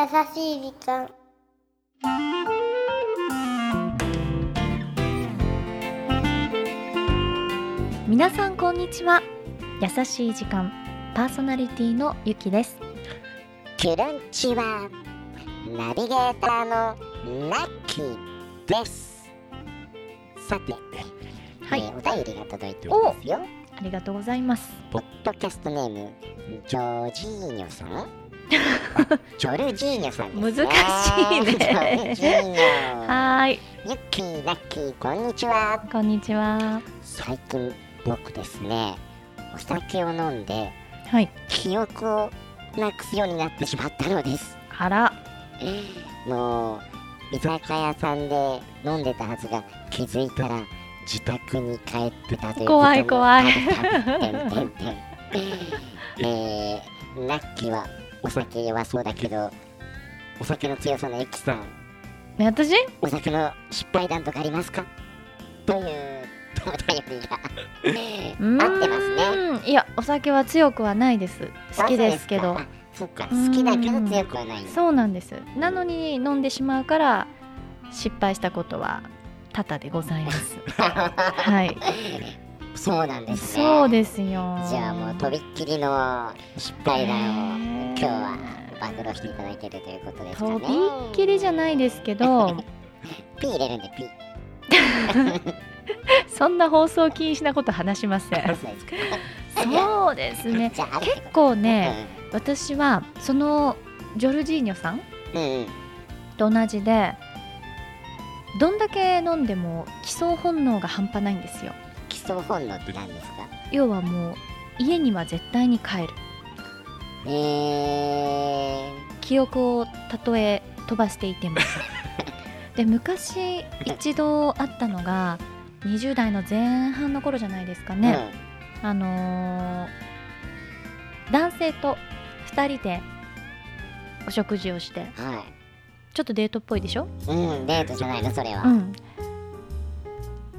優しい時間。皆さんこんにちは。優しい時間。パーソナリティのゆきです。キュランチはナビゲーターのラッキーです。さて、はい、えーお便りが届いておりますよ。ありがとうございます。ポッドキャストネームジョージーニョさん。あジョルジーニョさんですね。難しいね。はーい。ユッキーラッキーこんにちは。こんにちは。最近僕ですねお酒を飲んではい。記憶をなくすようになってしまったのです。あら。もう居酒屋さんで飲んでたはずが気づいたら自宅に帰ってたという怖い怖い。えー、ラッキーはお酒弱そうだけどお酒の強さのエキさん。ね私？お酒の失敗談とかありますか？というお便りが合ってますね。ねいやお酒は強くはないです。好きですけど。あそうか。好きだけど強くはない。そうなんです。なのに飲んでしまうから失敗したことは多々でございます。はいそうなんですね。そうですよ。じゃあもうとびっきりの失敗談をね今日は暴露していただいているということですかね。とびっきりじゃないですけど。ピー入れるんでピ そんな放送禁止なこと話しません。ーそうですね。結構ね私はそのジョルジーニョさんうんうん。と同じでどんだけ飲んでも基礎本能が半端ないんですよ本能って何ですか？要はもう家には絶対に帰る。え記憶をたとえ飛ばしていても。で昔一度あったのが20代の前半の頃じゃないですかー、ね、あのー男性と2人でお食事をして。うんはちょっとデートっぽいでしょ？いうんデートじゃないのそれは、うん。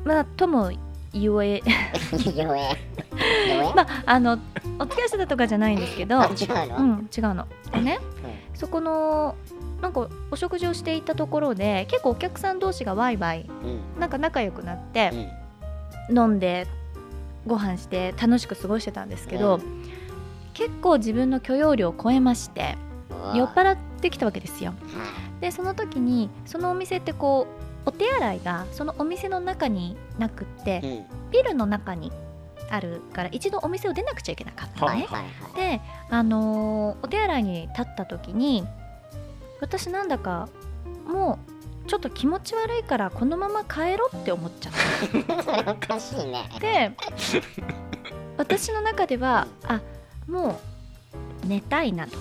まあとも言え。まああのお付き合いしてたとかじゃないんですけどあ違うの、うん違うの。でねそこのなんかお食事をしていたところで結構お客さん同士がワイワイうん。なんか仲良くなってうん。飲んでご飯して楽しく過ごしてたんですけど、う結構自分の許容量を超えましてお酔っ払ってきたわけですよ。はでその時にそのお店ってこうお手洗いがそのお店の中になくってビルの中にあるから一度お店を出なくちゃいけなかったのね、はいはいはい。で、あのーお手洗いに立った時に私なんだかもうちょっと気持ち悪いからこのまま帰ろうって思っちゃっそれおかしいね。て私の中ではあもう寝たいなと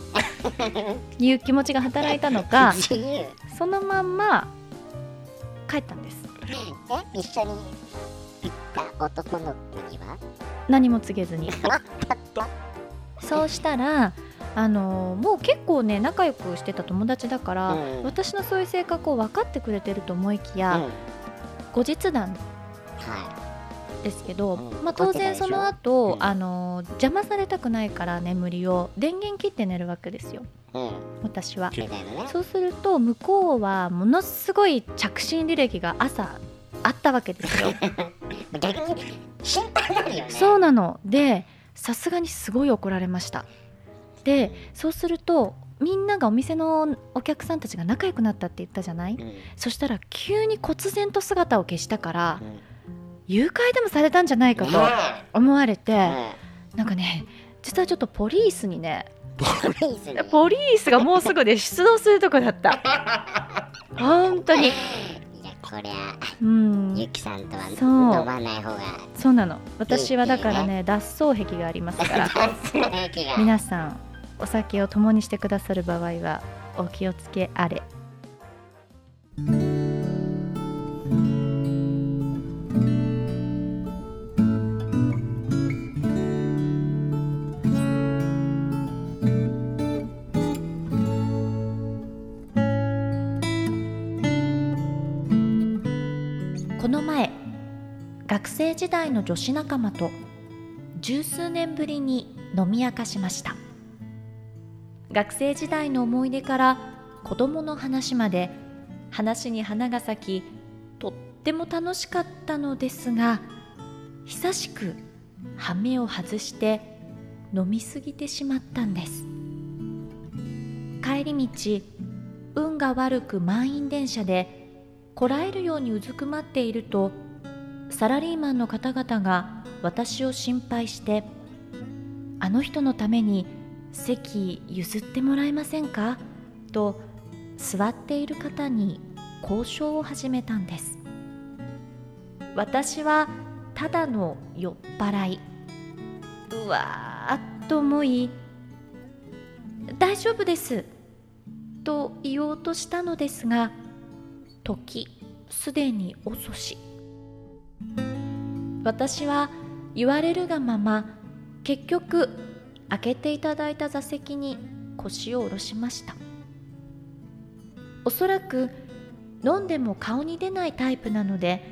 いう気持ちが働いたのか 自由。そのまんま帰ったんです。え一緒に行った男の子には？何も告げずに。そうしたらあのーもう結構ね仲良くしてた友達だから、うん。私のそういう性格を分かってくれてると思いきや、うん。後日談はですけど、うん。まあ、当然その後、うん。あのー邪魔されたくないから眠りを電源切って寝るわけですよ私は。そうすると向こうはものすごい着信履歴が朝あったわけですよ。ね。そうなの。でさすがにすごい怒られました。でそうするとみんながお店のお客さんたちが仲良くなったって言ったじゃない？うん。うんそしたら急に忽然と姿を消したから誘拐でもされたんじゃないかとね思われて、えなんかね実はちょっとポリースにねポリスに。ポリースがもうすぐで出動するとこだった。本当に。いやこりゃうん。ゆきさんとはそう飲まない方が。そう。なの。私はだからね脱走癖がありますから。皆さんお酒を共にしてくださる場合はお気をつけあれ時代の女子仲間と十数年ぶりに飲み明かしました。学生時代の思い出から子供の話まで話に花が咲きとっても楽しかったのですが久しく羽目を外して飲みすぎてしまったんです。帰り道運が悪く満員電車でこらえるようにうずくまっているとサラリーマンの方々が私を心配して「あの人のために席譲ってもらえませんか?」と座っている方に交渉を始めたんです。私はただの酔っ払い。うわーっと思い「大丈夫です」と言おうとしたのですが時すでに遅し。私は言われるがまま結局開けていただいた座席に腰を下ろしました。おそらく飲んでも顔に出ないタイプなので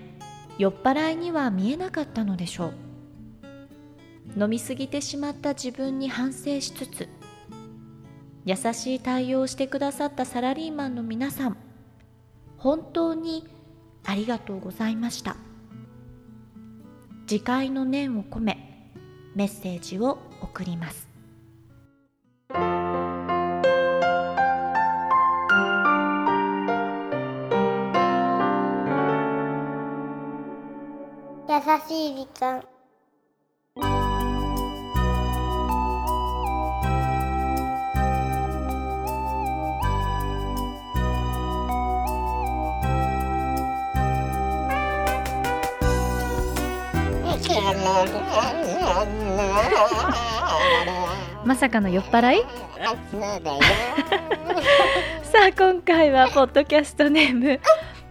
酔っ払いには見えなかったのでしょう。飲みすぎてしまった自分に反省しつつ優しい対応をしてくださったサラリーマンの皆さん本当にありがとうございました。次回の念を込めメッセージを送ります。優しい時間。まさかの酔っ払い？さあ今回はポッドキャストネーム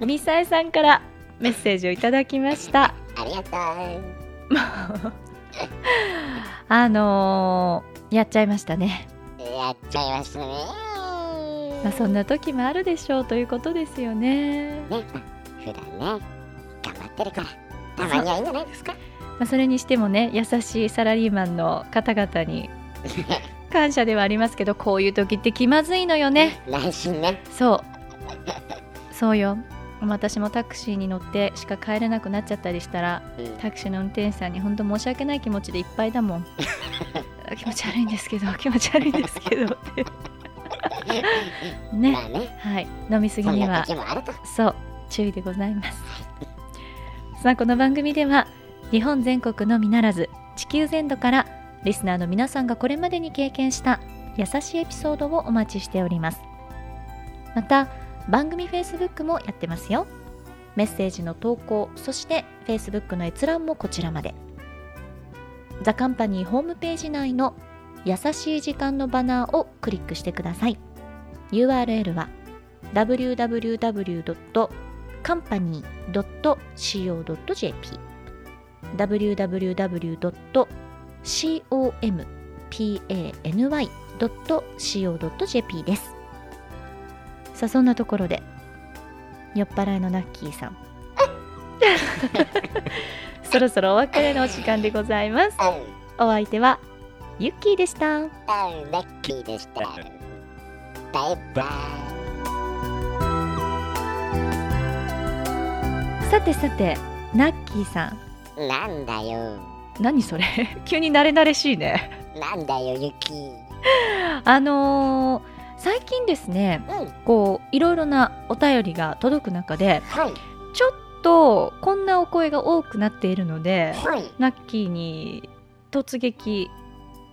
みさえさんからメッセージをいただきました。ありがとう。あのーやっちゃいましたね、やっちゃいましたね。まあ、そんな時もあるでしょうということですよね、ね、まあ普段ね頑張ってるからたまにはいいんじゃないですかまあ、それにしてもね優しいサラリーマンの方々に 感謝ではありますけどこういう時って気まずいのよね。ね。そう。そうよ。私もタクシーに乗ってしか帰れなくなっちゃったりしたらうん。タクシーの運転手さんに本当申し訳ない気持ちでいっぱいだもん。気持ち悪いんですけど気持ち悪いんですけどって。ね。まあね。はい。飲みすぎにはそう。注意でございます。さあこの番組では日本全国のみならず地球全土からリスナーの皆さんがこれまでに経験した優しいエピソードをお待ちしております。また番組 Facebook もやってますよ。メッセージの投稿そして Facebook の閲覧もこちらまで。ザ・カンパニーホームページ内の優しい時間のバナーをクリックしてください。URL は www.company.co.jp www.company.co.jp です。さあそんなところで酔っ払いのナッキーさん。そろそろお別れのお時間でございます。うんお相手はユッキーでした。うんラッキーでした。バイバさてさてナッキーさん。イなんだよ。何それ？急に慣れ慣れしいね。なんだよユキ。あのー最近ですねうん。こういろいろなお便りが届く中ではい。ちょっとこんなお声が多くなっているのではい。ナッキーに突撃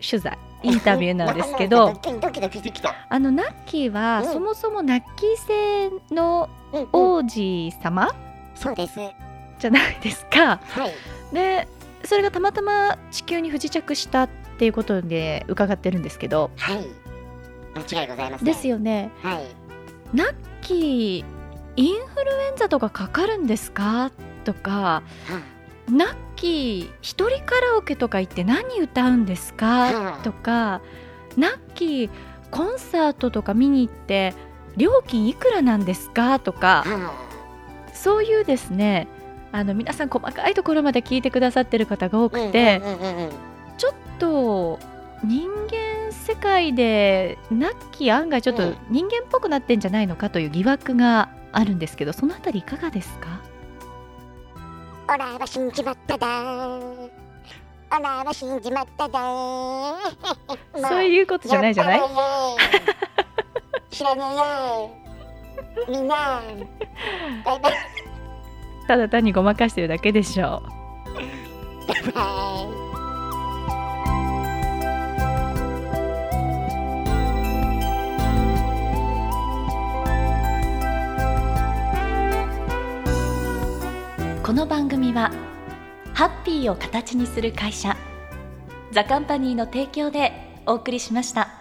取材インタビューなんですけどあのナッキーはうん。そもそもナッキー星のうんうん。王子様？そうです。はじゃないですか。い。でそれがたまたま地球に不時着したっていうことで伺ってるんですけど。はい。間違いございません。ですよね。はい。ナッキーインフルエンザとかかかるんですか？とか。はナッキー一人カラオケとか行って何歌うんですか？はとか。ナッキーコンサートとか見に行って料金いくらなんですか？とか。はそういうですねあの皆さん細かいところまで聞いてくださってる方が多くて、ちょっと人間世界でナッキー案外ちょっとうん。人間っぽくなってんじゃないのかという疑惑があるんですけどそのあたりいかがですか？オラは死んじまっただ。オラは死んじまっただ。そういうことじゃないじゃない？知らねえよみんなバイバイただ単にごまかしてるだけでしょうバイこの番組はハッピーを形にする会社ザカンパニーの提供でお送りしました。